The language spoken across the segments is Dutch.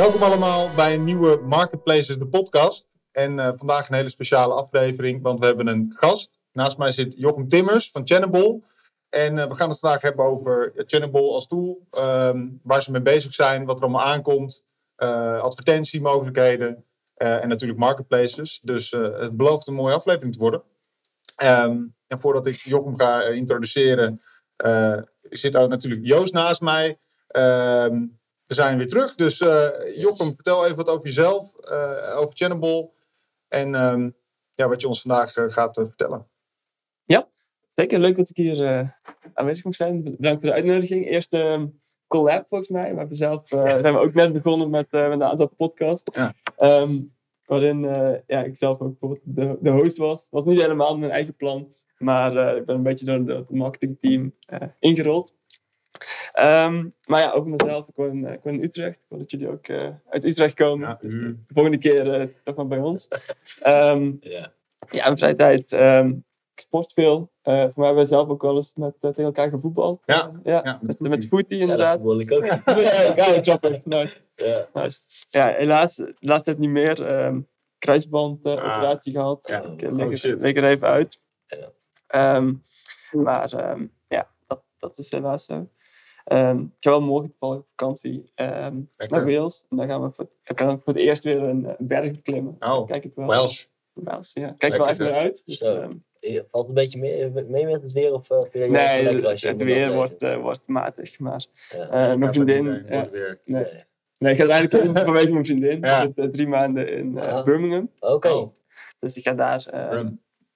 Welkom allemaal bij een nieuwe Marketplaces, de podcast. En uh, vandaag een hele speciale aflevering, want we hebben een gast. Naast mij zit Jochem Timmers van Channable. En uh, we gaan het vandaag hebben over Channable als tool. Um, waar ze mee bezig zijn, wat er allemaal aankomt. Advertentiemogelijkheden. en natuurlijk marketplaces. Dus het belooft een mooie aflevering te worden. Um, en voordat ik Jochem ga introduceren, zit natuurlijk Joost naast mij. Um, we zijn weer terug. Dus uh, Jochem, vertel even wat over jezelf, uh, over Channable en um, ja, wat je ons vandaag uh, gaat vertellen. Ja, zeker. Leuk dat ik hier aanwezig mag zijn. Bedankt voor de uitnodiging. Eerste ehm, collab volgens mij. We hebben zelf, zijn we ook net begonnen met, met een aantal podcasts. Ja. Um, waarin ja, ik zelf ook de, de host was. was niet helemaal mijn eigen plan. Maar ik ben een beetje door het marketingteam ingerold. Um, maar ja, ook mezelf. Ik woon, ik woon in Utrecht. Ik wil dat jullie ook uh, uit Utrecht komen. Ja, dus de volgende keer uh, toch maar bij ons. Um, yeah. Ja, in vrije tijd. Um, ik sport veel. Uh, voor mij hebben we zelf ook wel eens met, tegen elkaar gevoetbald. Ja, ja, ja met, met footy inderdaad. Ja, dat ik ook. ja, ja, chopper. Nice. Ja. nice. Ja, helaas de laatste tijd niet meer. Kruisband uh, ah. operatie gehad. Ja. Ik leg, oh, leg er even uit. Ja. Maar ja, dat, dat is helaas zo. Um, ik ga wel morgen toevallig op vakantie um, naar Wales. En dan gaan we voor, ik kan voor het eerst weer een, een berg beklimmen. Oh, Kijk ik wel. Welsh. Welsh, ja. Kijk wel echt weer uit. Dus, um, Valt een beetje mee, mee met het weer? Of, of nee, het, het, het weer wordt, uh, wordt matig. Maar ja. uh, mijn vriendin... Ja, nee. nee. nee, ik ga eigenlijk vanwege mijn vriendin. Ja. Zit, uh, drie maanden in uh, Birmingham. Oké. Okay. Oh. Dus ik ga daar...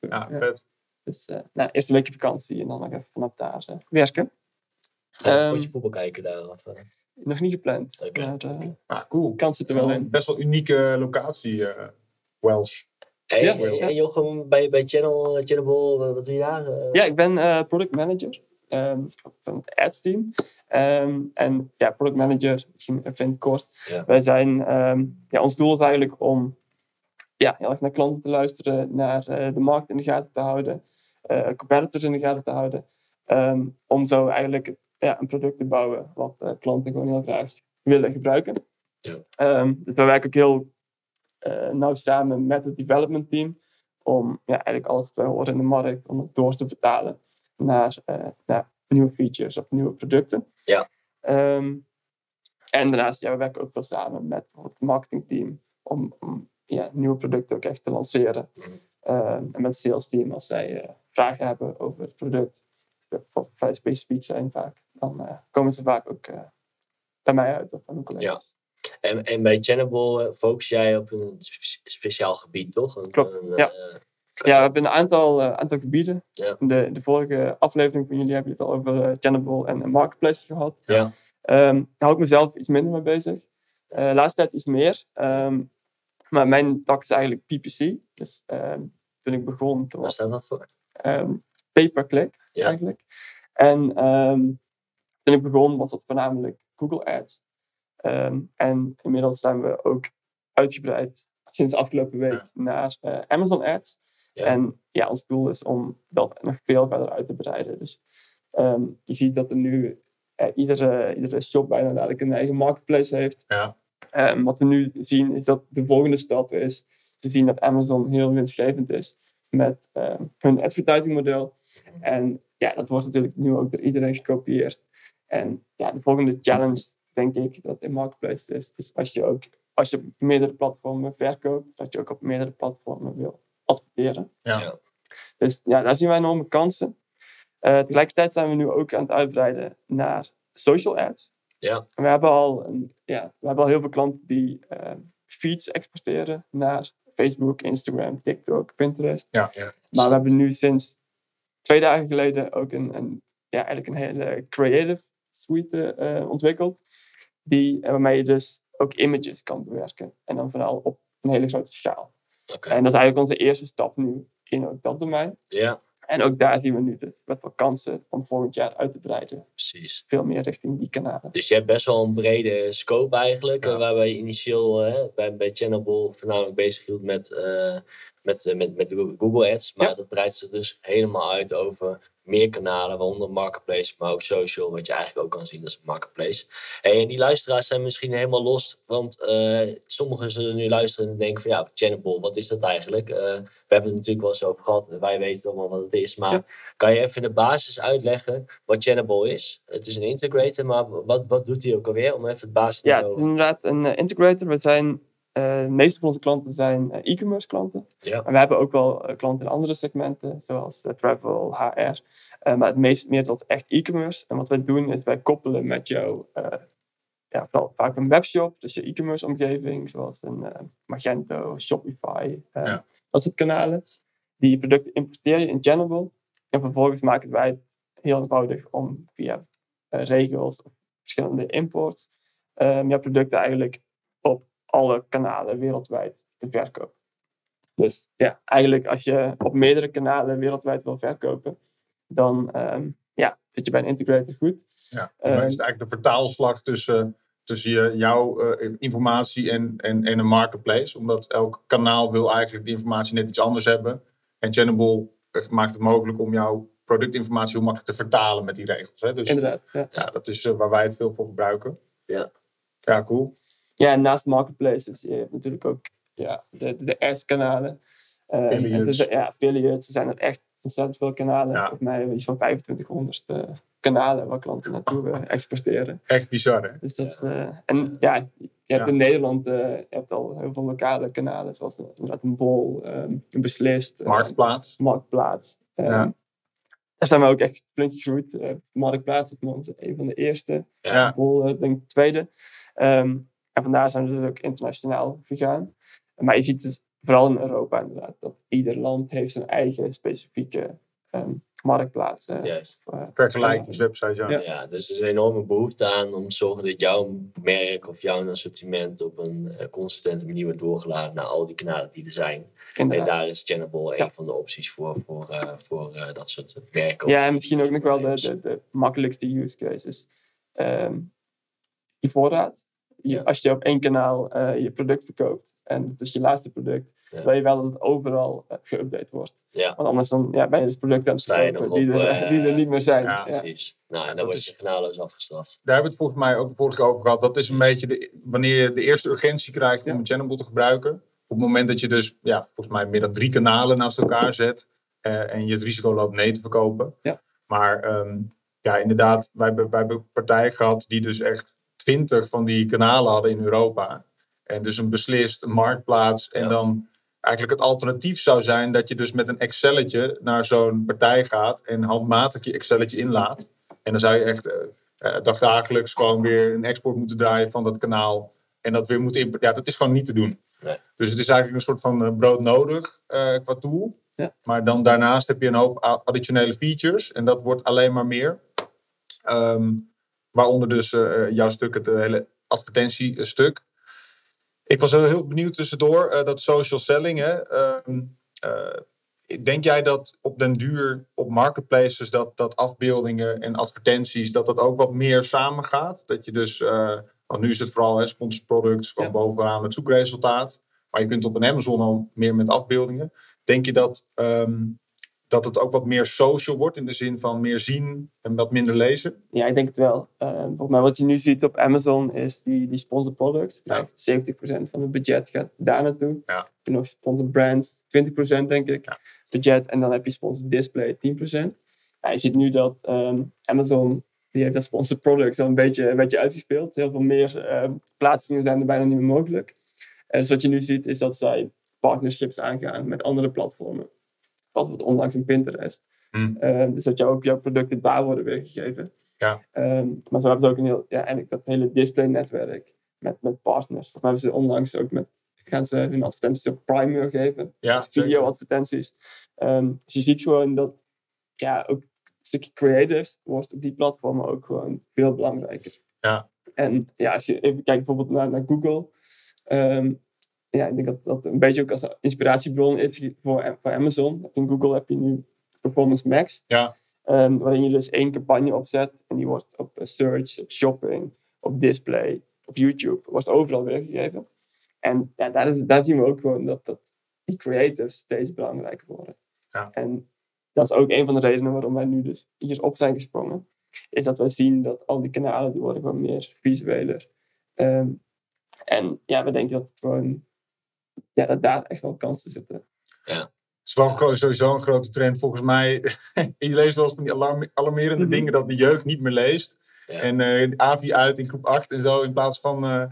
ja, vet. Dus nou, eerst een weekje vakantie en dan nog even vanaf daar werken. Ga um, je voetbal kijken daar? Of, uh? Nog niet gepland. Okay. Maar, uh, ah, cool. Kans zit er wel in. Best wel unieke locatie, uh, Welsh. Hey, ja, en Jochem, bij, bij Channel, Channel, wat doe je daar? Ja, ik ben uh, product manager um, van het ads team. Um, en ja, product manager, misschien even kort. Ja. Wij zijn, um, ja, ons doel is eigenlijk om ja, heel erg naar klanten te luisteren, naar uh, de markt in de gaten te houden, uh, competitors in de gaten te houden. om zo eigenlijk ja, een product te bouwen wat uh, klanten gewoon heel graag willen gebruiken. Ja. Um, dus we werken ook heel uh, nauw samen met het development team om ja, eigenlijk alles wat wij horen in de markt, om het door te vertalen naar, uh, naar nieuwe features of nieuwe producten. Ja. Um, en daarnaast, ja, we werken ook wel samen met het marketingteam om, om ja, nieuwe producten ook echt te lanceren. Mm. Um, en met het sales team als zij vragen hebben over het product, of vrij specifiek zijn vaak dan uh, komen ze vaak ook uh, bij mij uit of bij mijn collega's. Ja. En, en bij Channable eh, focus jij op een speciaal gebied, toch? Een, Klopt, een, ja. ja, we hebben een aantal, aantal gebieden. Ja. In de, de vorige aflevering van jullie hebben je het al over Channable en Marketplace gehad. Ja. Um, daar hou ik mezelf iets minder mee bezig. Uh, laatste tijd iets meer. Um, maar mijn tak is eigenlijk PPC. Dus um, toen ik begon... Waar staat dat voor? Pay-per-click, eigenlijk. En toen ik begon was dat voornamelijk Google Ads. Ehm, en inmiddels zijn we ook uitgebreid sinds afgelopen week naar uh, Amazon Ads. En ja, ons doel is om dat nog veel verder uit te breiden. Dus ehm, je ziet dat er nu uh, iedere, iedere shop bijna dadelijk een eigen marketplace heeft. Ja. Um, wat we nu zien is dat de volgende stap is te zien dat Amazon heel winstgevend is met hun advertising model. En ja, dat wordt natuurlijk nu ook door iedereen gekopieerd. En ja, de volgende challenge, denk ik, dat in Marketplace is, is als je ook als je op meerdere platformen verkoopt, dat je ook op meerdere platformen wil adverteren. Ja. Dus ja, daar zien wij enorme kansen. Uh, tegelijkertijd zijn we nu ook aan het uitbreiden naar social ads. Ja. we hebben al, een, ja, we hebben al heel veel klanten die uh, feeds exporteren naar Facebook, Instagram, TikTok, Pinterest. Ja, ja. Maar we hebben nu sinds twee dagen geleden ook een, een ja, eigenlijk een hele creative suite uh, ontwikkeld. Die, eh, waarmee je dus ook images kan bewerken. En dan vooral op een hele grote schaal. Okay. En dat is eigenlijk onze eerste stap nu in ook dat domein. Ja. En ook daar zien we nu dus met wat kansen om volgend jaar uit te breiden. Precies. Veel meer richting die kanalen. Dus je hebt best wel een brede scope eigenlijk. Ja. Waarbij je initieel uh, bij, bij Channelball voornamelijk bezig hield met met, uh, met, met Google Ads. Maar dat breidt zich dus helemaal uit over meer kanalen, waaronder marketplace, maar ook social, wat je eigenlijk ook kan zien als een marketplace. en die luisteraars zijn misschien helemaal los, want uh, sommigen zullen nu luisteren en denken van ja, Channel, wat is dat eigenlijk? Uh, we hebben het natuurlijk wel eens over gehad, wij weten allemaal wat het is, maar kan je even in de basis uitleggen wat Channel is? Het is een integrator, maar wat, wat doet hij ook alweer om even het basis te Ja, het is inderdaad een uh, integrator. We zijn de meeste van onze klanten zijn uh, e-commerce klanten. Ja. Maar we hebben ook wel uh, klanten in andere segmenten, zoals travel, HR. maar het meest meer tot echt e-commerce. En wat wij doen is wij koppelen met jou ja, vooral vaak een webshop, dus je e-commerce omgeving, zoals een Magento, Shopify, ja. dat soort kanalen. Die producten importeer je in Channel. En vervolgens maken wij het heel eenvoudig om via regels of verschillende imports jouw producten eigenlijk alle kanalen wereldwijd te verkopen. Dus ja, eigenlijk als je op meerdere kanalen wereldwijd wil verkopen, dan um, ja, zit je bij een integrator goed. Ja, dan um, is het eigenlijk de vertaalslag tussen, tussen je, jouw uh, informatie en, en, en een marketplace. Omdat elk kanaal wil eigenlijk die informatie net iets anders hebben. En Channable maakt het mogelijk om jouw productinformatie heel makkelijk te vertalen met die regels. Hè? Dus, Inderdaad. Ja. ja dat is uh, waar wij het veel voor gebruiken. Ja. Ja, cool. Ja, naast marketplaces, je hebt natuurlijk ook ja, de, de ads-kanalen. Um, affiliates. Dus, ja, affiliates. Er zijn er echt ontzettend veel kanalen. Ja. Volgens mij iets van 2500 uh, kanalen waar klanten naartoe uh, exporteren. Echt bizar, hè? Dus dat, uh, en ja, je hebt Ja. in Nederland je hebt al heel veel lokale kanalen, zoals inderdaad een Bol, um, een Beslist, uh, Marktplaats. Marktplaats. Um, Ja. Daar zijn we ook echt flink gegroeid. Uh, Marktplaats was een van de eerste. Ja. Bol, uh, denk ik, tweede. Um, en vandaar zijn we dus ook internationaal gegaan. Maar je ziet dus vooral in Europa inderdaad dat ieder land heeft zijn eigen specifieke um, marktplaats. Uh, Juist. uh, Vergelijkingswebsite, ja. Ja. Ja, dus er is een enorme behoefte aan om te zorgen dat jouw merk of jouw assortiment op een eh, consistente manier wordt doorgeladen naar al die kanalen die er zijn. En daar is Channable Ja. een van de opties voor, voor, eh, voor eh, dat soort merken. Ja, en misschien ook nog wel de, de, de makkelijkste use case is um, je voorraad. Ja. Als je op één kanaal uh, je product verkoopt en het is je laatste product, Ja. wil je wel dat het overal uh, geüpdate wordt. Ja. Want anders dan, ja, ben je dus producten aan het nog die, op, er, eh, die er niet meer zijn. ja, Ja. Precies. Nou, en dat dan word is- je kanaalloos afgestraft. Daar hebben we het volgens mij ook de vorige keer over gehad. Dat is een beetje de, wanneer je de eerste urgentie krijgt om een channelbot te gebruiken. Op het moment dat je dus, ja, volgens mij meer dan drie kanalen naast elkaar zet. eh, en je het risico loopt nee te verkopen. Ja. Maar ehm, ja, inderdaad, wij, hebben- wij hebben partijen gehad die dus echt twintig van die kanalen hadden in Europa. En dus een beslist, een marktplaats. En Ja. dan eigenlijk het alternatief zou zijn dat je dus met een Excelletje naar zo'n partij gaat. En handmatig je Excelletje inlaat. En dan zou je echt dagdagelijks gewoon weer een export moeten draaien van dat kanaal. En dat weer moeten importeren. Ja, dat is gewoon niet te doen. Nee. Dus het is eigenlijk een soort van eh, brood nodig eh, qua tool. Ja. Maar dan daarnaast heb je een hoop additionele features. En dat wordt alleen maar meer. Ehm, waaronder dus eh, jouw stuk, het eh, hele advertentiestuk. Ik was heel, heel benieuwd tussendoor, eh, dat social selling. Hè, ehm, eh, denk jij dat op den duur op marketplaces dat, dat afbeeldingen en advertenties, dat dat ook wat meer samengaat? Dat je dus, eh, want nu is het vooral hè, sponsored products, gewoon Ja. bovenaan het zoekresultaat. Maar je kunt op een Amazon al meer met afbeeldingen. Denk je dat, ehm, dat het ook wat meer social wordt in de zin van meer zien en wat minder lezen? Ja, ik denk het wel. Uh, volgens mij wat je nu ziet op Amazon is die, die sponsored products. Ja. Echt 70% van het budget gaat daar naartoe. Ja. Heb je nog sponsored brands, 20% denk ik. Ja. Budget. En dan heb je sponsored display, 10%. Ja, je ziet nu dat ehm, Amazon, die heeft dat sponsored products al een beetje, een beetje uitgespeeld. Heel veel meer ehm, plaatsingen zijn er bijna niet meer mogelijk. En dus wat je nu ziet is dat zij partnerships aangaan met andere platformen. Bijvoorbeeld onlangs een Pinterest. Ehm, dus dat jou ook jouw producten daar worden weergegeven. Ja. Ehm, maar ze hebben ook een heel, ja, eigenlijk dat hele display-netwerk met, met partners. Volgens mij hebben ze onlangs ook met, gaan ze hun advertenties op Prime weergeven. Ja, zeker. Video-advertenties. Ehm, dus je ziet gewoon dat ja, ook een stukje creatives wordt op die platformen ook gewoon veel belangrijker. Ja. En ja, als je even kijkt bijvoorbeeld naar, naar Google. Ja, ik denk dat dat een beetje ook als inspiratiebron is voor, voor Amazon. In Google heb je nu Performance Max. Ja. Ehm, waarin je dus één campagne opzet. En die wordt op eh, search, op shopping, op display, op YouTube. Wordt overal weergegeven. En ja, daar, is, daar zien we ook gewoon dat, dat die creatives steeds belangrijker worden. Ja. En dat is ook een van de redenen waarom wij nu dus hierop zijn gesprongen. Is dat wij zien dat al die kanalen die worden gewoon meer visueler. Ehm, en ja, we denken dat het gewoon, ja, dat daar echt wel kansen zitten. Ja. Het is wel gewoon sowieso een grote trend volgens mij. je leest wel eens van die alarm, alarmerende Mhm. dingen dat de jeugd niet meer leest. Ja. En eh AVI uit in groep 8 en zo in plaats van eh,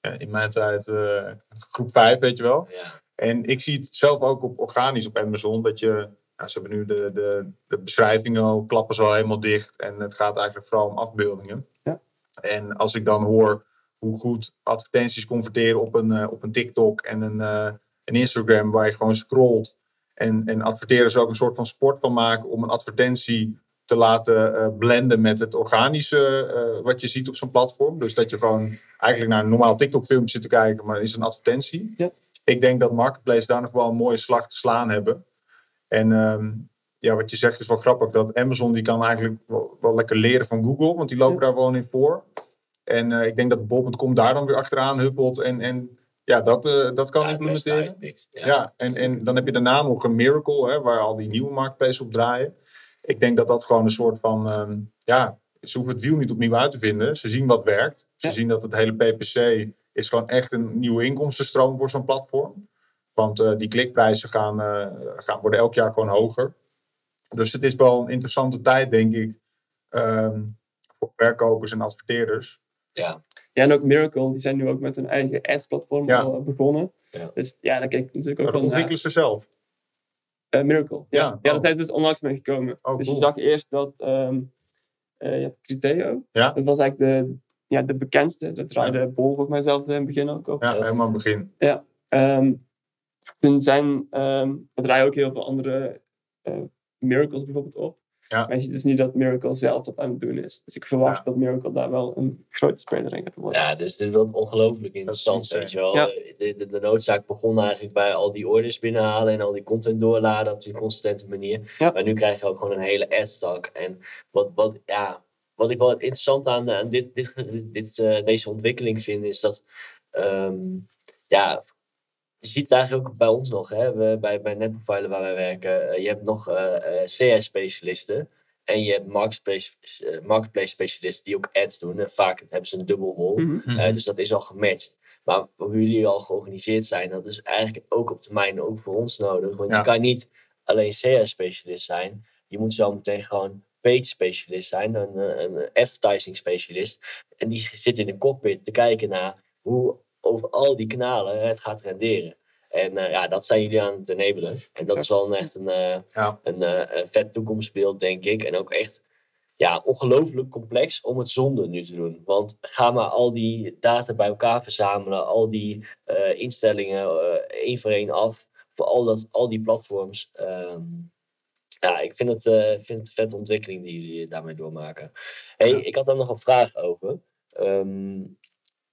ja, in mijn tijd eh, groep 5, weet je wel. Ja. En ik zie het zelf ook op organisch op Amazon. Dat je, ja, ze hebben nu de, de, de beschrijvingen al, klappen ze al helemaal dicht. En het gaat eigenlijk vooral om afbeeldingen. Ja. En als ik dan hoor hoe goed advertenties converteren op een, eh, op een TikTok en een, eh, een Instagram waar je gewoon scrolt. En, en adverteerders er ook een soort van sport van maken om een advertentie te laten eh, blenden met het organische wat je ziet op zo'n platform. Dus dat je gewoon eigenlijk naar een normaal TikTok-filmpje zit te kijken, maar is een advertentie. Ja. Ik denk dat Marketplace daar nog wel een mooie slag te slaan hebben. En ehm, ja, wat je zegt is wel grappig. Dat Amazon die kan eigenlijk wel, wel lekker leren van Google. Want die lopen daar gewoon in voor. En eh, ik denk dat bol.com daar dan weer achteraan huppelt. En, en ja, dat, eh, dat kan Ja, implementeren. Ja, en, en dan heb je daarna nog een Miracle, hè, waar al die nieuwe marketplaces op draaien. Ik denk dat dat gewoon een soort van, ehm, ja, ze hoeven het wiel niet opnieuw uit te vinden. Ze zien wat werkt. Ze Ja. zien dat het hele PPC is gewoon echt een nieuwe inkomstenstroom voor zo'n platform. Want eh, die klikprijzen gaan, eh, gaan, worden elk jaar gewoon hoger. Dus het is wel een interessante tijd, denk ik, ehm, voor verkopers en adverteerders. Ja. Ja, en ook Miracle, die zijn nu ook met hun eigen ads-platform Ja. al begonnen. Ja. Dus ja, daar kijk ik natuurlijk Maar ook dat wel naar. ontwikkelen ze zelf. Eh, Miracle. Ja, Ja, ja, dat zijn ze dus onlangs mee gekomen. Oh, dus cool. je zag eerst dat ehm eh, je had Criteo. Ja. Dat was eigenlijk de, ja, de bekendste. Dat draaide Bol volgens mij zelf in het begin ook op. Ja, helemaal aan het begin. Ehm, toen zijn, ehm er draaien ook heel veel andere eh, Miracles bijvoorbeeld op. Ja. Maar je ziet dus niet dat Miracle zelf dat aan het doen is. Dus ik verwacht Ja. dat Miracle daar wel een grote speler in gaat worden. Ja, dus dit wordt ongelooflijk interessant, weet je wel. Ja. De, de, de noodzaak begon eigenlijk bij al die orders binnenhalen en al die content doorladen op die consistente manier. Ja. Maar nu krijg je ook gewoon een hele ad-stack. En wat, wat, ja, wat ik wel interessant aan, aan dit, dit, dit, eh, deze ontwikkeling vind, is dat ehm, ja, je ziet het eigenlijk ook bij ons nog, hè? We, bij, bij Netprofiler waar wij werken. eh, je hebt nog eh, CS-specialisten. En je hebt marketplace, eh, marketplace specialisten die ook ads doen. En vaak hebben ze een dubbel rol. Mhm. Eh, dus dat is al gematcht. Maar hoe jullie al georganiseerd zijn, dat is eigenlijk ook op termijn ook voor ons nodig. Want Ja. je kan niet alleen CS-specialist zijn. Je moet zo meteen gewoon page-specialist zijn, een, eh, een advertising-specialist. En die zit in de cockpit te kijken naar hoe over al die kanalen het gaat renderen. En eh, ja, dat zijn jullie aan het enabelen. En dat is wel een, echt een, eh, Ja. een, eh, een vet toekomstbeeld, denk ik. En ook echt ja, ongelooflijk complex om het zonder nu te doen. Want ga maar al die data bij elkaar verzamelen, al die instellingen één voor één af voor al, dat, al die platforms. Ehm, ja, ik vind het, vind het een vette ontwikkeling die jullie daarmee doormaken. Hey, Ja. Ik had daar nog een vraag over. Ehm,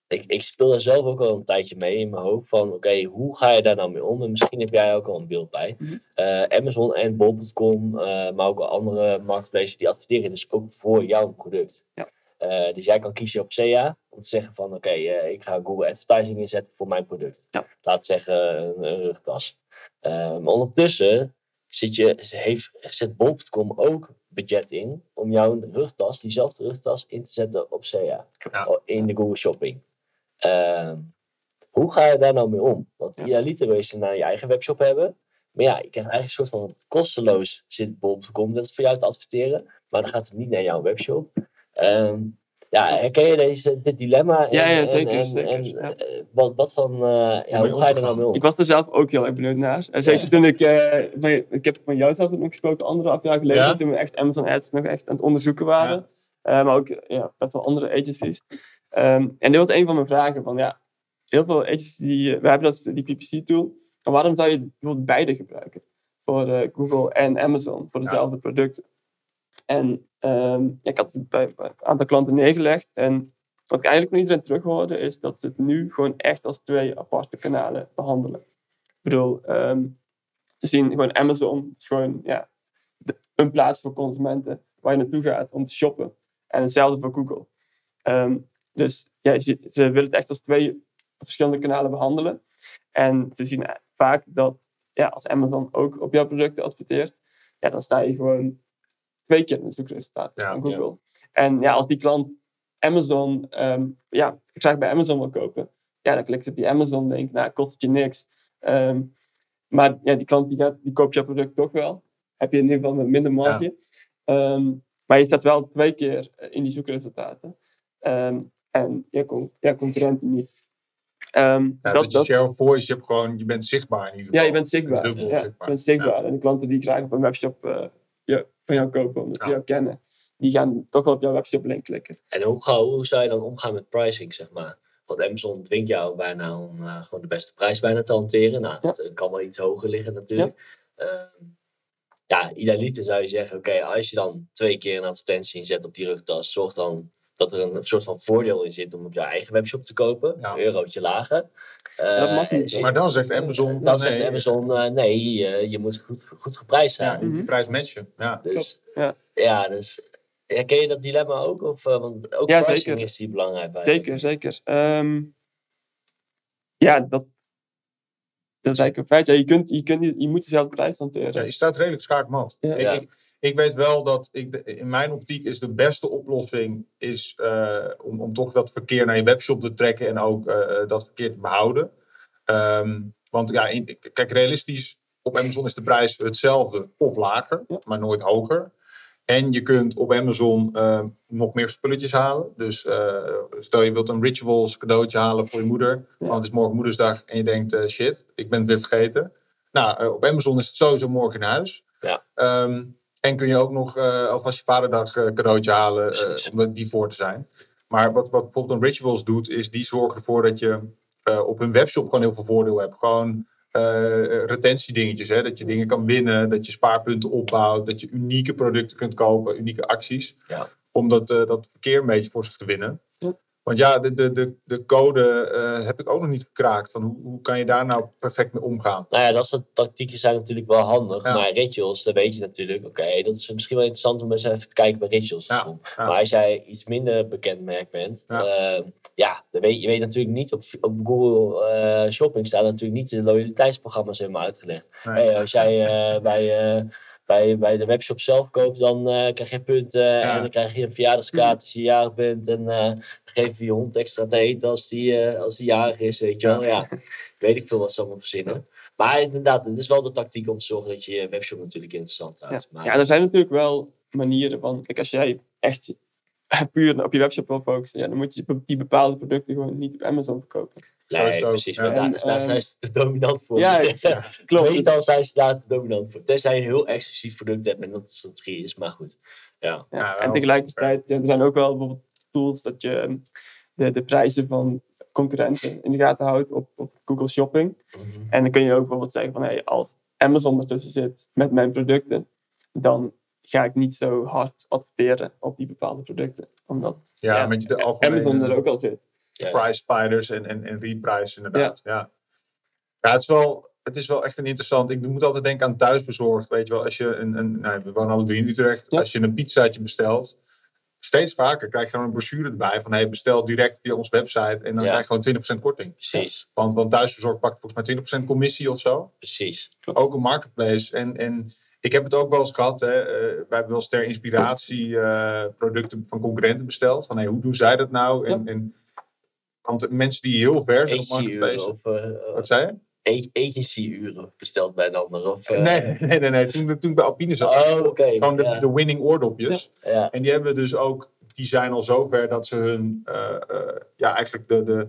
ik, ik speel daar zelf ook al een tijdje mee in mijn hoofd. Van oké, hoe ga je daar nou mee om? En misschien heb jij ook al een beeld bij. Mhm. Eh, Amazon en Bol.com, eh, maar ook andere marketplaces die adverteren dus ook voor jouw product. Ja. Eh, dus jij kan kiezen op SEA om te zeggen van oké, ik ga Google Advertising inzetten voor mijn product. Ja. Laat zeggen een, een rugtas. Maar ondertussen zit je, heeft, zet Bol.com ook budget in om jouw rugtas, diezelfde rugtas, in te zetten op SEA. Ja. In de Google Shopping. Ehm, hoe ga je daar nou mee om? Want Ja. idealiter wil je ze naar je eigen webshop hebben. Maar ja, je krijgt eigenlijk een soort van kosteloos zit bol.com dat is voor jou te adverteren. Maar dan gaat het niet naar jouw webshop. Ehm, ja, herken je deze, dit dilemma? En, Ja, ja, en- zeker, En, zeker, en, ja. eh, wat, wat van, eh, ja, hoe ga je er nou mee om? Ik was er zelf ook heel erg benieuwd naar. En zeker toen ik, van- ik heb van jou zelf nog gesproken, geleden, Ja? toen we echt Amazon Ads nog echt aan het onderzoeken waren. Maar ook ja, best wel andere agencies. Ehm, en dit was een van mijn vragen. Van, ja, heel veel die, eh, we hebben dat, die PPC-tool. Maar waarom zou je bijvoorbeeld beide gebruiken? Voor eh, Google en Amazon, voor dezelfde producten. En ehm, ja, ik had het bij, een aantal klanten neergelegd. En wat ik eigenlijk van iedereen terughoorde, is dat ze het nu gewoon echt als twee aparte kanalen behandelen. Ik bedoel, ehm ze zien gewoon Amazon is gewoon ja, de- een plaats voor consumenten waar je naartoe gaat om te shoppen. En hetzelfde voor Google. Ehm, dus ja, ze, ze willen het echt als twee verschillende kanalen behandelen. En ze zien vaak dat ja, als Amazon ook op jouw producten adverteert, ja, dan sta je gewoon twee keer in de zoekresultaten Ja, van Google. En ja, als die klant Amazon, ehm, ja, ik zou bij Amazon wil kopen, ja, dan klikt ze op die Amazon link, nou, kost het je niks. Ehm, maar ja, die klant die, gaat, die koopt jouw product toch wel. Heb je in ieder geval met minder marge. Ehm, maar je staat wel twee keer in die zoekresultaten. Ehm, en je, con ja, concurrenten niet. Ehm, Ja, dat, dat, je dat, share of voice, je, hebt gewoon, je bent zichtbaar in ieder ja, je bent zichtbaar. Dubbel ja, zichtbaar. je bent zichtbaar. En de klanten die graag op een webshop eh, ja, van jou kopen, omdat ze Ja. jou kennen, die gaan toch wel op jouw webshop link klikken. En hoe, ga- hoe zou je dan omgaan met pricing, zeg maar? Want Amazon dwingt jou bijna om eh, gewoon de beste prijs bijna te hanteren. Nou, dat kan wel iets hoger liggen natuurlijk. Ja, ja idealiter zou je zeggen, oké, als je dan twee keer een advertentie inzet op die rugtas, zorg dan dat er een soort van voordeel in zit om op je eigen webshop te kopen. Ja. Een eurotje lager. dat mag Eh, niet. en- Maar dan zegt Amazon, Dan zegt nee, Amazon, eh, nee, eh, je moet goed, goed geprijsd ja, zijn. die prijs matchen. Ja. Dus, Ja. ja, dus herken je dat dilemma ook? Of, eh, want ook Ja, pricing zeker. is die belangrijk bij. Zeker, zeker. Ehm, ja, dat, dat is eigenlijk een feit. Ja, je, kunt, je, kunt, niet- je moet dezelfde prijs hanteren. Ja, je staat redelijk schaakmat. Ja. Ik, Ja. ik, ik weet wel dat ik, de- in mijn optiek is de beste oplossing is, eh, om, om toch dat verkeer naar je webshop te trekken en ook eh, dat verkeer te behouden. Ehm, want ja, in- kijk, realistisch, op Amazon is de prijs hetzelfde of lager, maar nooit hoger. En je kunt op Amazon eh, nog meer spulletjes halen. Dus eh, stel je wilt een rituals cadeautje halen voor je moeder. Want het is morgen moedersdag en je denkt, shit, ik ben het weer vergeten. Nou, op Amazon is het sowieso morgen in huis. Ja. Ehm, en kun je ook nog eh alvast je vaderdag eh, cadeautje halen, eh, om die voor te zijn. Maar wat, wat bijvoorbeeld een Rituals doet, is die zorgen ervoor dat je op hun webshop gewoon heel veel voordeel hebt. Gewoon retentiedingetjes, hè? dat je dingen kan winnen, dat je spaarpunten opbouwt, dat je unieke producten kunt kopen, unieke acties. Ja. Om dat, dat verkeer een beetje voor zich te winnen. Want ja, de, de, de, de code eh, heb ik ook nog niet gekraakt. Van hoe, hoe kan je daar nou perfect mee omgaan? Nou ja, dat soort tactieken zijn natuurlijk wel handig. Ja. Maar rituals, dan weet je natuurlijk, oké, dat is misschien wel interessant om eens even te kijken bij rituals. Ja, ja. Maar als jij iets minder bekend merk bent, Ja. ja, dan weet, je weet natuurlijk niet, op, op Google eh, Shopping staan natuurlijk niet de loyaliteitsprogramma's helemaal uitgelegd. Nee. Hey, als jij eh, bij, bij, bij de webshop zelf koopt, dan eh, krijg je punten en dan krijg je een verjaardagskaart als je jarig bent. En eh, dan geef je je hond extra te eten als die, eh, als die jarig is, weet je wel. Ja, weet ik veel wat ze allemaal verzinnen. Maar inderdaad, het is wel de tactiek om te zorgen dat je je webshop natuurlijk interessant Ja. houdt. Maar, ja, er zijn natuurlijk wel manieren van. Kijk, als jij echt puur op je webshop wil focussen, ja, dan moet je die bepaalde producten gewoon niet op Amazon verkopen. Nee, precies. ja. Maar daar, En, daar ehm, zijn ze te dominant voor. Ja, klopt. Meestal zijn ze daar te dominant voor. Tenzij je een heel exclusief product hebt en dat de strategie is. Maar goed, ja. En tegelijkertijd, ja, er zijn ook wel bijvoorbeeld tools dat je ehm, de, de prijzen van concurrenten in de gaten houdt op, op Google Shopping. En dan kun je ook bijvoorbeeld zeggen van, hey, als Amazon ertussen zit met mijn producten, dan ga ik niet zo hard adverteren op die bepaalde producten. Omdat Ja, ja, met de algemene Amazon er ook al zit. Ja. price spiders en, en, en reprice inderdaad. Ja. Ja. het, is wel, het is wel echt een interessant. Ik moet altijd denken aan thuisbezorgd. Weet je wel, als je een, een nou, we wonen alle drie in Utrecht. Ja. Als je een pizzaatje bestelt, steeds vaker krijg je gewoon een brochure erbij van hey, bestel direct via onze website en dan Ja. krijg je gewoon 20% korting. Precies, Want, want thuisbezorgd pakt volgens mij 20% commissie of zo. precies. Ook een marketplace. En, en ik heb het ook wel eens gehad. Hè. eh, wij hebben wel eens ter inspiratie eh, producten van concurrenten besteld. Van hey, hoe doen zij dat nou? En, en, want mensen die heel ver zijn op Agency-uren marketplace. of eh, Wat zei je? agency-uren besteld bij een ander. Of, eh, Nee, nee, nee. nee. Toen, toen ik bij Alpine zat. Oh, oké. Gewoon de, ja. de winning oordopjes. Ja, En die hebben dus ook, die zijn al zover dat ze hun, eh, eh, ja, eigenlijk de, de,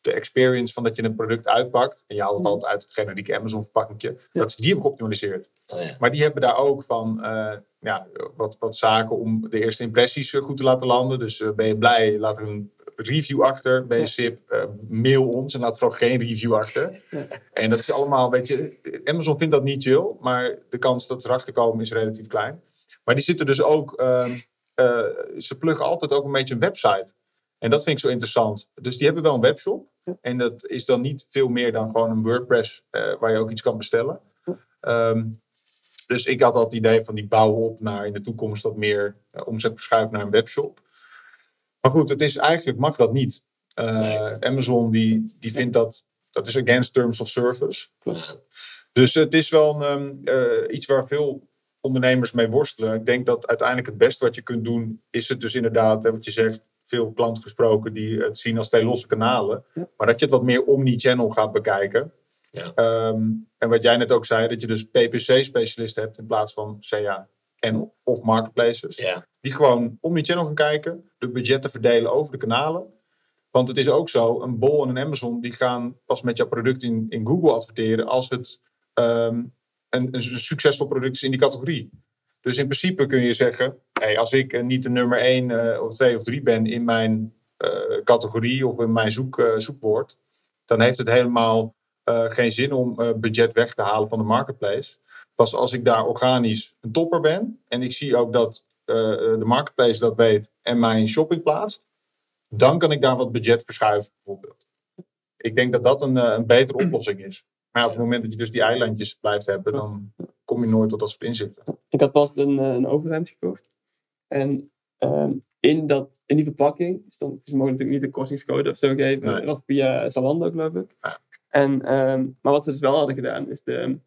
de experience van dat je een product uitpakt. En je haalt het altijd uit het generieke Amazon verpakkingje. Dat ze die hebben geoptimaliseerd. oh, ja. Maar die hebben daar ook van, eh, ja, wat, wat zaken om de eerste impressies eh, goed te laten landen. Dus eh, ben je blij, laat er een review achter. Ja. sip, eh, mail ons en laat vooral geen review achter. En dat is allemaal, weet je, Amazon vindt dat niet chill. Maar de kans dat ze erachter komen is relatief klein. Maar die zitten dus ook, ehm, eh, ze pluggen altijd ook een beetje een website. En dat vind ik zo interessant. Dus die hebben wel een webshop. En dat is dan niet veel meer dan gewoon een WordPress eh, waar je ook iets kan bestellen. Ehm, dus ik had al het idee van die bouwen op naar in de toekomst dat meer omzet verschuiven naar een webshop. Maar goed, het is eigenlijk mag dat niet. Eh, Nee. Amazon die, die vindt dat dat is against terms of service. Dus het is wel een, ehm, iets waar veel ondernemers mee worstelen. Ik denk dat uiteindelijk het beste wat je kunt doen, is het dus inderdaad, wat je zegt, veel klanten gesproken die het zien als twee losse kanalen. Maar dat je het wat meer omni-channel gaat bekijken. Ja. Ehm, en wat jij net ook zei, dat je dus PPC-specialisten hebt in plaats van CA en of marketplaces. Ja. Die gewoon omni-channel gaan kijken, de budgetten verdelen over de kanalen. Want het is ook zo, een Bol en een Amazon die gaan pas met jouw product in, in Google adverteren als het ehm, een, een, succesvol product is in die categorie. Dus in principe kun je zeggen, hey, als ik niet de nummer 1 uh, eh, of 2 of 3 ben in mijn uh, categorie of in mijn zoek, uh, zoekwoord, dan heeft het helemaal geen zin om budget weg te halen van de marketplace. Pas als ik daar organisch een topper ben en ik zie ook dat de marketplace dat weet en mijn shopping plaatst, dan kan ik daar wat budget verschuiven bijvoorbeeld. Ik denk dat dat een, een betere oplossing is. Maar op het moment dat je dus die eilandjes blijft hebben, dan kom je nooit tot dat soort inzichten. Ik had pas een, eh, een overhemd gekocht. En ehm, in, dat, in die verpakking stond, ze mogen natuurlijk niet een kortingscode of zo geven. Nee. Dat via Zalando geloof ik. En, ehm, maar wat we dus wel hadden gedaan, is de,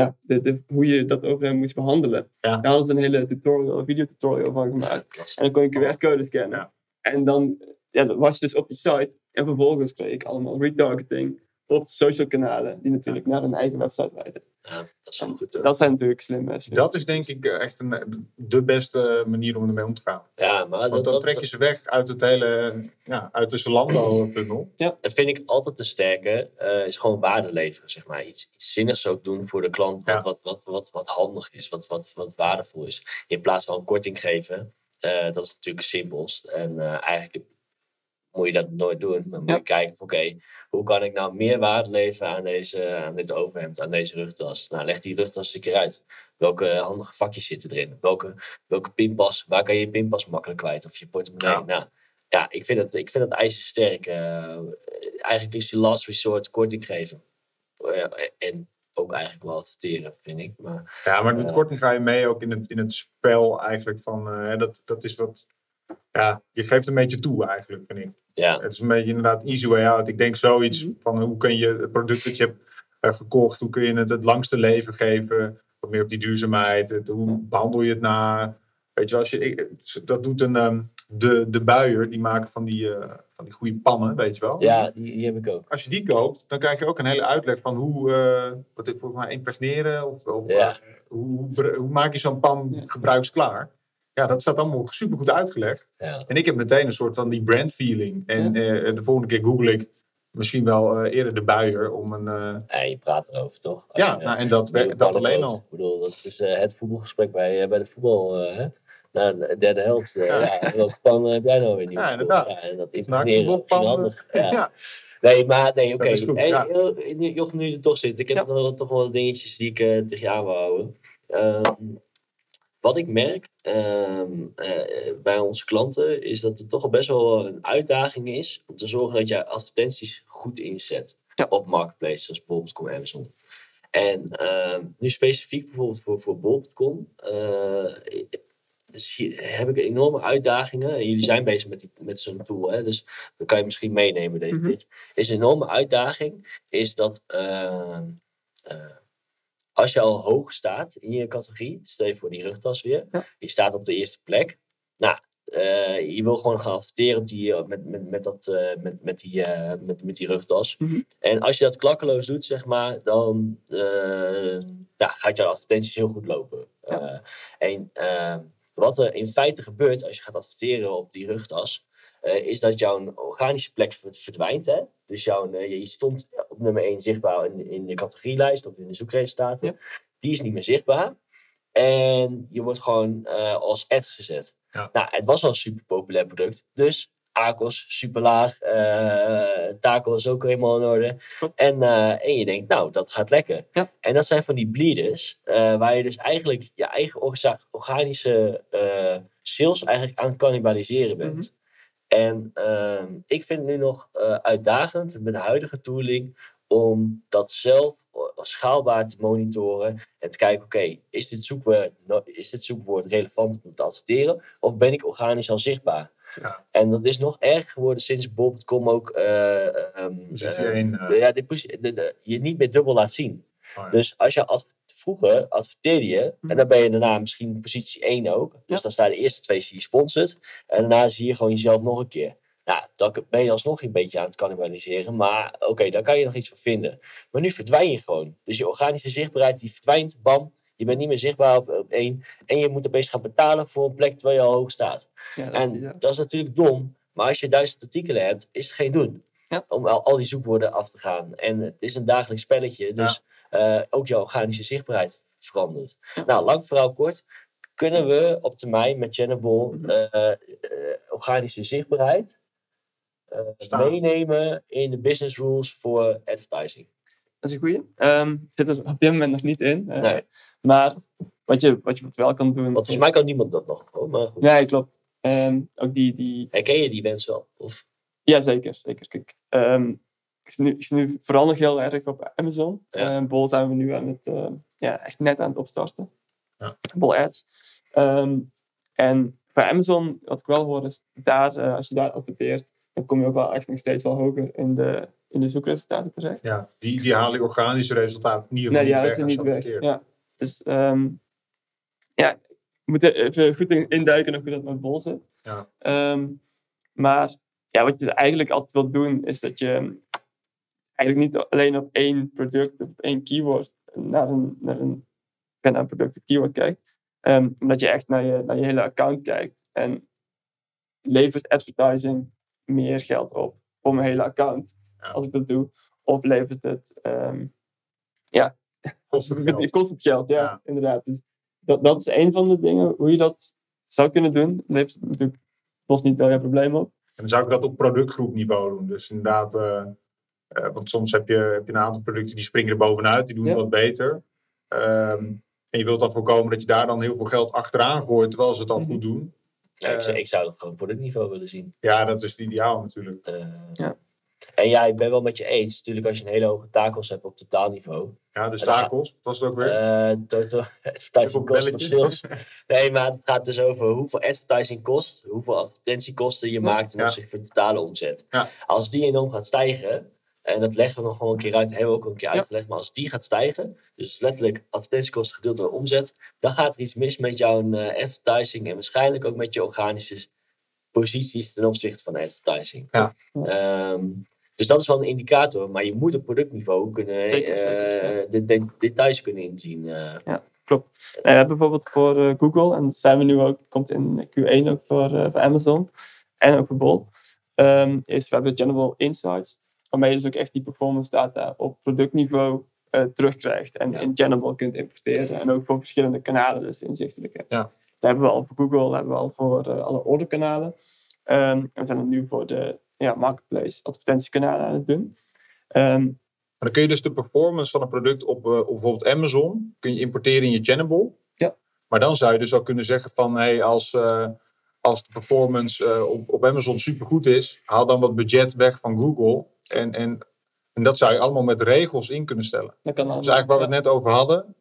ja, de, de, hoe je dat overhemd moest behandelen. Daar hadden ze een hele tutorial, een videotutorial van gemaakt. en dan kon je QR-code scannen. En dan ja, was je dus op die site. En vervolgens kreeg ik allemaal retargeting op de social kanalen, die natuurlijk naar een eigen website leiden. Dat is wel goed. Dat zijn natuurlijk slim. Dat is denk ik eh, echt een, de beste manier om ermee om te gaan. Ja, maar Want dan trek je ze weg uit het hele, ja, uit de Zalando-tunnel. Ja. Dat vind ik altijd te sterke, uh, is gewoon waarde leveren, zeg maar. Iets, iets zinnigs ook doen voor de klant, wat, wat, wat, wat, wat handig is, wat, wat, wat waardevol is. In plaats van een korting geven, uh, dat is natuurlijk simpelst. En eigenlijk moet je dat nooit doen. Maar moet je kijken van oké, hoe kan ik nou meer waarde leveren aan, deze, aan dit overhemd, aan deze rugtas? Nou, leg die rugtas een keer uit. Welke handige vakjes zitten erin? Welke, welke pinpas, waar kan je je pinpas makkelijk kwijt? Of je portemonnee? Ja. Nou, ja, ik vind het, ik vind het ijzersterk. Uh, eigenlijk is je last resort korting geven. Uh, en ook eigenlijk wel adverteren, vind ik. Maar, ja, maar met uh, korting ga je mee ook in het, in het spel eigenlijk van... Dat, dat is wat... Ja, je geeft een beetje toe eigenlijk, vind ik. Ja. Het is een beetje inderdaad easy way out. Ik denk zoiets mhm. van hoe kun je het product dat je hebt uh, gekocht, hoe kun je het het langste leven geven? Wat meer op die duurzaamheid. Het, hoe behandel je het na? Weet je wel, als je, dat doet een, um, de, de buier, die maken van die, uh, van die goede pannen, weet je wel. Ja, die, die, heb ik ook. Als je die koopt, dan krijg je ook een hele uitleg van hoe, uh, wat ik volgens mij, impregneren of, of hoe, hoe, hoe, maak je zo'n pan gebruiksklaar. Ja, dat staat allemaal super goed uitgelegd. Ja. En ik heb meteen een soort van die brand feeling. En uh, de volgende keer google ik misschien wel uh, eerder de buier om een. Uh... Ja, je praat erover toch? Als ja, je, nou, en dat, dat alleen al. Ik bedoel, dat is het voetbalgesprek bij, bij de voetbal. Hè? Na de derde helft. Ja. ja. welke pan heb jij nou weer niet? Ja, inderdaad. Ja, en dat handig. Ja. ja. Nee, maar nee, oké. Okay. Ja. Jochem, nu er toch zit. Ik heb ja. toch wel dingetjes die ik uh, tegen je aan wil houden. Um, wat ik merk uh, uh, bij onze klanten is dat het toch al best wel een uitdaging is om te zorgen dat je advertenties goed inzet op marketplaces zoals bol.com en Amazon. En uh, nu specifiek bijvoorbeeld voor, voor bol.com uh, dus heb ik enorme uitdagingen. En jullie zijn bezig met, die, met zo'n tool, hè? dus dan kan je misschien meenemen. Dit, mm -hmm. dit is een enorme uitdaging, is dat ehm, als je al hoog staat in je categorie, stel je voor die rugtas weer, je staat op de eerste plek. Nou, uh, je wil gewoon gaan adverteren op die, met, met, met, dat, uh, met, met, die, uh, met, met die rugtas. Mm -hmm. En als je dat klakkeloos doet, zeg maar, dan ja, gaat jouw advertenties heel goed lopen. Ja. en wat er in feite gebeurt als je gaat adverteren op die rugtas, is dat jouw organische plek verdwijnt. Hè? Dus jouw, je stond op nummer 1 zichtbaar in, in de categorielijst of in de zoekresultaten. Ja. Die is niet meer zichtbaar. En je wordt gewoon uh, als ads gezet. Ja. Nou, het was al een super populair product. Dus ACOS super laag. taco is ook helemaal in orde. En, en je denkt, nou, dat gaat lekker. Ja. En dat zijn van die bleeders. waar je dus eigenlijk je eigen organische sales eigenlijk aan het cannibaliseren bent. Mm -hmm. En uh, ik vind het nu nog uh, uitdagend met de huidige tooling om dat zelf eh, schaalbaar te monitoren en te kijken, oké, is, dit zoekwoord, is dit zoekwoord relevant om te adverteren of ben ik organisch al zichtbaar? Ja. En dat is nog erger geworden sinds Bob.com ook uh, um, je, ja, de, de, de, je niet meer dubbel laat zien. Oh, dus als je vroeger adverteerde je, en mhm. dan ben je daarna misschien positie 1 ook. Dus dan staan de eerste twee zie je sponsored. En daarna zie je gewoon jezelf nog een keer. Nou, dan ben je alsnog een beetje aan het cannibaliseren. Maar oké, daar kan je nog iets voor vinden. Maar nu verdwijn je gewoon. Dus je organische zichtbaarheid die verdwijnt. Bam, je bent niet meer zichtbaar op, op één. En je moet opeens gaan betalen voor een plek terwijl je al hoog staat. Ja, dat, en dat is natuurlijk dom. Maar als je duizend artikelen hebt, is het geen doen. Ja. Om al, al, die zoekwoorden af te gaan. En het is een dagelijks spelletje. Dus uh, ook jouw organische zichtbaarheid verandert. Nou, lang verhaal kort. Kunnen we op termijn met Channable uh, uh, organische zichtbaarheid meenemen in de business rules voor advertising? Dat is een goeie. Um, zit er op dit moment nog niet in. nee. Maar wat je, wat je wel kan doen... Want volgens mij kan niemand dat nog. Oh, maar goed. Nee, klopt. Um, ook die, die... Herken je die mensen wel? Of? Ja, zeker. zeker. Kijk, um, ik nu, ik nu vooral nog heel erg op Amazon. Ja. Uh, Bol zijn we nu aan het, uh, ja, echt net aan het opstarten. Ja. Bol Ads. Um, en bij Amazon, wat ik wel hoor, is daar, uh, als je daar adverteert, dan kom je ook wel echt nog steeds wel hoger in de, in de zoekresultaten terecht. Ja, die, die halen organische resultaten niet, nee, die halen niet weg. Ja. Dus um, ja, we moeten even goed induiken nog hoe dat met Bol zit. Ja. Um, maar ja, wat je eigenlijk altijd wilt doen, is dat je eigenlijk niet alleen op één product of één keyword naar een, naar een, naar een product of keyword kijkt. Um, maar dat je echt naar je, naar je hele account kijkt. En levert advertising meer geld op voor mijn hele account als ik dat doe? Of levert het, um, ja, kost het geld? kost het geld, ja, inderdaad. Dus dat, dat is een van de dingen hoe je dat zou kunnen doen. Levert natuurlijk lost niet wel je probleem op. En dan zou ik dat op productgroepniveau doen. Dus inderdaad, uh, uh, want soms heb je, heb je een aantal producten die springen er bovenuit, die doen het wat beter. Um, en je wilt dan voorkomen dat je daar dan heel veel geld achteraan gooit, terwijl ze het al mhm. goed doen. Ja, ik, zou, ik zou dat gewoon productniveau willen zien. Ja, dat is het ideaal natuurlijk. Uh, ja. En ja, ik ben wel met je eens. Natuurlijk, als je een hele hoge takels hebt op totaalniveau. Ja, dus takels, wat was het ook weer? Uh, total advertising cost of sales. Nee, maar het gaat dus over hoeveel advertising kost, hoeveel advertentiekosten je maakt ten opzichte van de totale omzet. Ja. Als die enorm gaat stijgen, en dat leggen we nog gewoon een keer uit, hebben we ook een keer uitgelegd. Maar als die gaat stijgen, dus letterlijk advertentiekosten gedeeld door omzet, dan gaat er iets mis met jouw uh, advertising en waarschijnlijk ook met je organische posities ten opzichte van advertising. Ja. Um, dus dat is wel een indicator, maar je moet op productniveau kunnen, uh, de, de, details kunnen inzien. Uh. Ja, klopt. we hebben bijvoorbeeld voor uh, Google, en dat zijn we nu ook, komt in Q1 ook voor, voor Amazon en ook voor Bol, um, is we hebben General Insights waarmee je dus ook echt die performance data op productniveau uh, terugkrijgt en in General kunt importeren en ook voor verschillende kanalen dus inzichtelijk hebt. Ja. Dat hebben we al voor Google, dat hebben we al voor uh, alle orderkanalen. Um, en we zijn het nu voor de ja, marketplace advertentiekanalen aan het doen. Um, maar dan kun je dus de performance van een product op, uh, op bijvoorbeeld Amazon kun je importeren in je Channable. Ja. Maar dan zou je dus ook kunnen zeggen van hey, als, als de performance op, op Amazon supergoed is, haal dan wat budget weg van Google en, en, en dat zou je allemaal met regels in kunnen stellen. Dat kan dus eigenlijk waar we het net over hadden,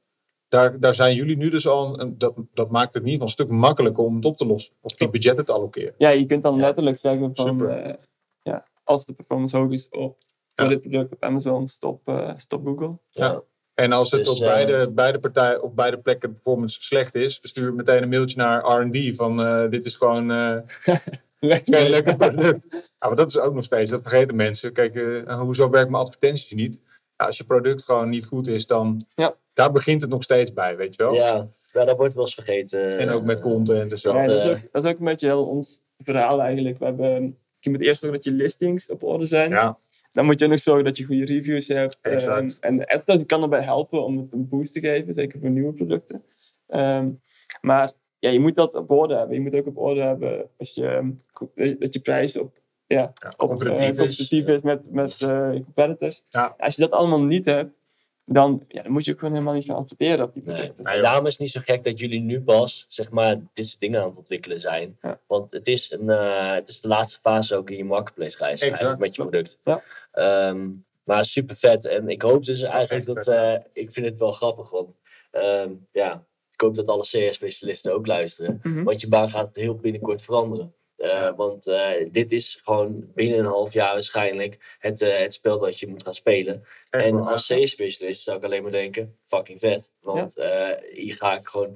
daar, daar zijn jullie nu dus al, een, dat, dat maakt het niet een stuk makkelijker om het op te lossen. Of die budgetten te allokeren. Ja, je kunt dan letterlijk zeggen van, uh, ja, als de performance hoog is op, voor dit product op Amazon, stop, uh, stop Google. Ja. En als het dus, op beide, uh, beide, partijen, op beide plekken performance slecht is, stuur meteen een mailtje naar R&D van dit is gewoon geen lekker product. Ja, maar dat is ook nog steeds, dat vergeten mensen. Kijk, uh, hoezo werkt mijn advertenties niet? Ja, als je product gewoon niet goed is, dan ja. daar begint het nog steeds bij, weet je wel? Ja, ja dat wordt wel eens vergeten. En ook met content en zo. Ja, dat, is ook, dat is ook een beetje heel ons verhaal eigenlijk. We hebben, je moet eerst zorgen dat je listings op orde zijn. Ja. Dan moet je nog zorgen dat je goede reviews hebt. Um, en advertising kan erbij helpen om het een boost te geven, zeker voor nieuwe producten. Um, maar ja, je moet dat op orde hebben. Je moet ook op orde hebben als je, dat je prijs op, ja, ja op, competitief, uh, is, met, met uh, competitors. Ja. Als je dat allemaal niet hebt, dan, ja, dan moet je ook gewoon helemaal niet gaan adverteren op die producten. Nee. daarom is het niet zo gek dat jullie nu pas zeg maar, dit soort dingen aan het ontwikkelen zijn. Ja. Want het is, een, uh, het is de laatste fase ook in je marketplace reis eigenlijk, met je product. Ja. Um, maar super vet. En ik hoop dus eigenlijk dat... Uh, ik vind het wel grappig, want um, ja, ik hoop dat alle CS-specialisten ook luisteren. Mhm. Want je baan gaat heel binnenkort veranderen. Want dit is gewoon binnen een half jaar waarschijnlijk het, het spel dat je moet gaan spelen. en als C-specialist zou ik alleen maar denken, fucking vet. Want hier ga ik gewoon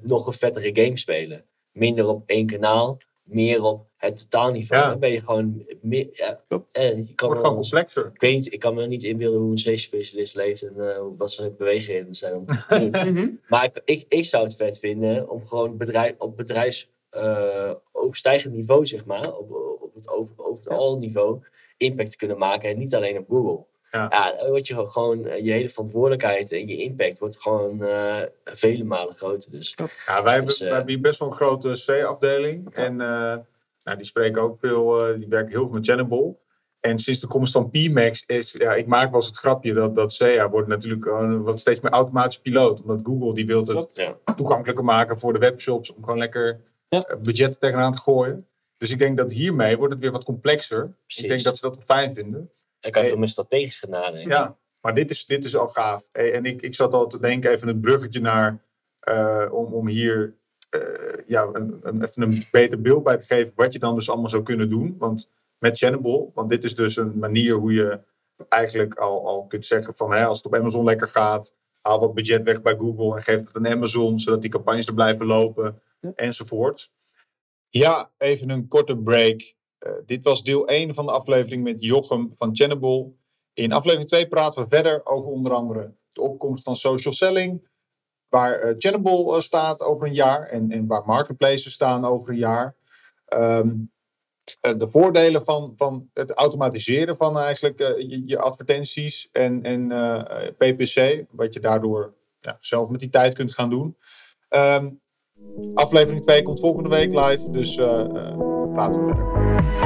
nog een vettere game spelen. Minder op één kanaal, meer op het totaalniveau. Dan ben je gewoon meer. Ja, eh, je kan wordt gewoon complexer. Ik weet niet, ik kan me niet inbeelden hoe een C-specialist leeft en uh, wat zijn bewegingen zijn. Om mhm. maar ik, ik, ik, zou het vet vinden om gewoon bedrijf, op bedrijfs uh, overstijgend niveau, zeg maar, op, op het over, over het al niveau, impact te kunnen maken en niet alleen op Google. Ja. ja, dan word je gewoon, eh, je hele verantwoordelijkheid en je impact wordt gewoon uh, vele malen groter. Dus, ja, wij, dus, hebben, wij hebben hier best wel een grote C-afdeling. En uh, nou, die spreken ook veel, die werken heel veel met Channable. En sinds de komst van PMax is, ja, ik maak wel eens het grapje dat, dat SEA wordt natuurlijk wat steeds meer automatisch piloot. Omdat Google die wil het ja. toegankelijker maken voor de webshops om gewoon lekker budget tegenaan te gooien. Dus ik denk dat hiermee wordt het weer wat complexer. Ik denk dat ze dat wel fijn vinden. Ik had veel meer strategisch gedaan. Ja, maar dit is, dit is al gaaf. En ik, ik zat al te denken, even een bruggetje naar, uh, om, om hier uh, ja, een, een, even een beter beeld bij te geven, wat je dan dus allemaal zou kunnen doen. Want met Channable, want dit is dus een manier hoe je eigenlijk al, al kunt zeggen van, hè, als het op Amazon lekker gaat, haal wat budget weg bij Google en geef het aan Amazon, zodat die campagnes er blijven lopen, ja. enzovoort. Ja, even een korte break. Uh, dit was deel 1 van de aflevering met Jochem van Channable. In aflevering 2 praten we verder over onder andere de opkomst van social selling, waar uh, Channable uh, staat over een jaar en, en waar marketplaces staan over een jaar. Um, de voordelen van, van het automatiseren van eigenlijk je, advertenties en, en PPC, wat je daardoor ja, zelf met die tijd kunt gaan doen. Um, aflevering 2 komt volgende week live, dus we verder.